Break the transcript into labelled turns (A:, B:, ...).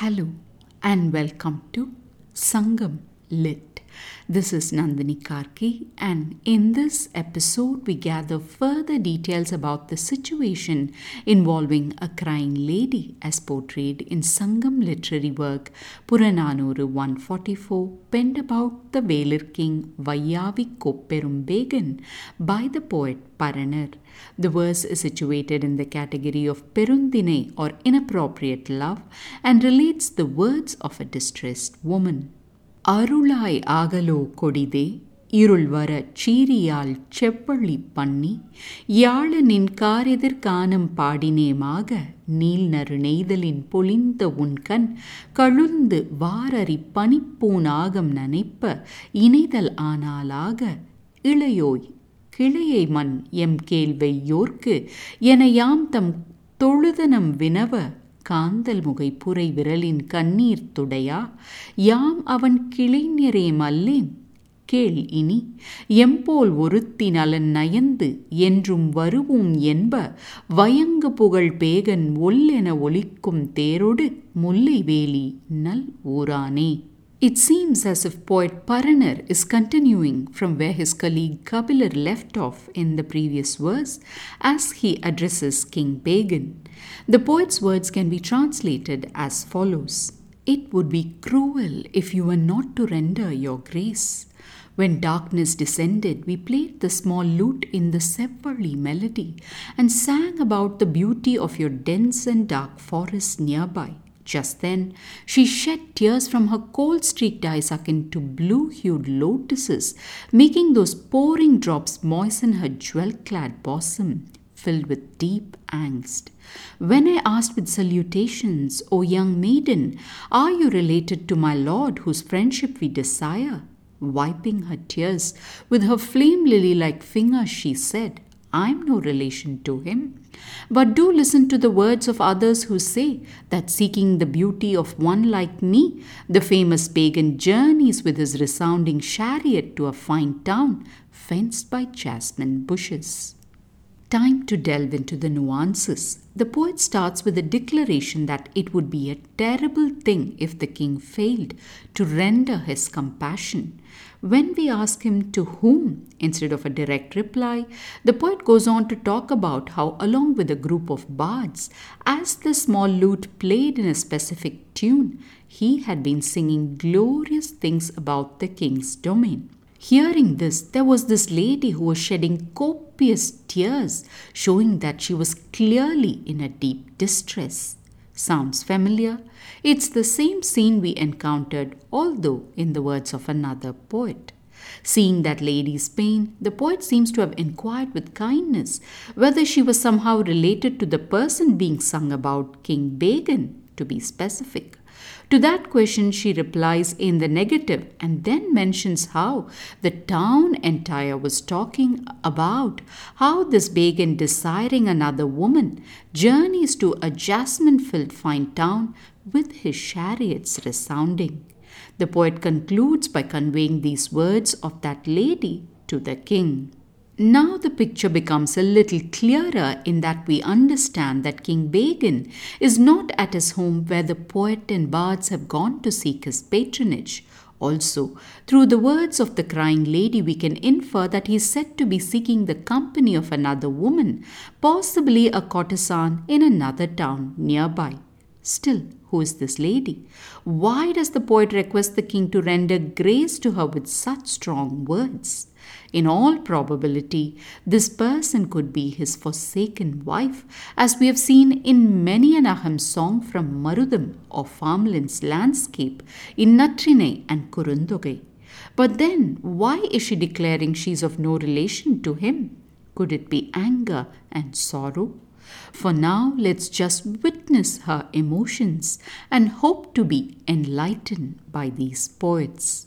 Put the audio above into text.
A: Hello and welcome to Sangam Lit. This is Nandini Karki, and in this episode, we gather further details about the situation involving a crying lady as portrayed in Sangam literary work Puranaanooru 144, penned about the Velir king Vaayaavi by the poet Paranar. The verse is situated in the category of Perunthinai or inappropriate love and relates the words of a distressed woman. அருளாய் ஆகலோ கொடிதே இருள் வர சீரியால் செப்பள்ளி பண்ணி யாழனின் காரெதிர் கானம் பாடினேமாக Neil நறு நெய்தலின் பொலிந்த உன்கண் கழுந்து வாரறி பனிப்பூனாகம் நனைப்ப இணைதல் ஆனாலாக இளையோய் கிளையை மண் M கேள்வையோர்க்கு என யாம் தம் தொழுதனம் வினவ காந்தல் முகை புரை விரலின் கண்ணீர் துடையா? யாம் அவன் கிளைஞரே மல்லேன்? கேள் இனி எம்போல் ஒருத்தி நலன் நயந்து என்றும் வருவோம் என்ப வயங்கு புகழ் பேகன் ஒல்லென ஒலிக்கும் தேரொடு முல்லைவேலி நல் ஊரானே. It seems as if poet Paranar is continuing from where his colleague Kabilar left off in the previous verse as he addresses King Bekan. The poet's words can be translated as follows It would be cruel if you were not to render your grace. When darkness descended, we played the small lute in the Sevali melody and sang about the beauty of your dense and dark forest nearby. Just then, she shed tears from her kohl streaked eyes into blue hued lotuses, making those pouring drops moisten her jewel clad bosom, filled with deep angst. When I asked with salutations, O young maiden, are you related to my lord whose friendship we desire? Wiping her tears with her flame lily like fingers, she said, I'm no relation to him. But do listen to the words of others who say that seeking the beauty of one like me, the famous Bekan journeys with his resounding chariot to a fine town fenced by jasmine bushes. Time to delve into the nuances. The poet starts with a declaration that it would be a terrible thing if the king failed to render his compassion. When we ask him to whom, instead of a direct reply, the poet goes on to talk about how, along with a group of bards, as the small lute played in a specific tune, he had been singing glorious things about the king's domain. Hearing this, there was this lady who was shedding copious tears, showing that she was clearly in a deep distress. Sounds familiar? It's the same scene we encountered, although in the words of another poet. Seeing that lady's pain, the poet seems to have inquired with kindness whether she was somehow related to the person being sung about, King Bekan, to be specific. To that question, she replies in the negative and then mentions how the town entire was talking about how this Bekan desiring another woman journeys to a jasmine filled fine town with his chariots resounding. The poet concludes by conveying these words of that lady to the king. Now the picture becomes a little clearer in that we understand that King Bekan is not at his home where the poet and bards have gone to seek his patronage. Also, through the words of the crying lady, we can infer that he is said to be seeking the company of another woman, possibly a courtesan in another town nearby. Still, who is this lady? Why does the poet request the king to render grace to her with such strong words? In all probability, this person could be his forsaken wife, as we have seen in many an Aham song from Marudam or Farmland's landscape in Natrinai and Kurunthogai. But then, why is she declaring she is of no relation to him? Could it be anger and sorrow? For now, let's just witness her emotions and hope to be enlightened by these poets.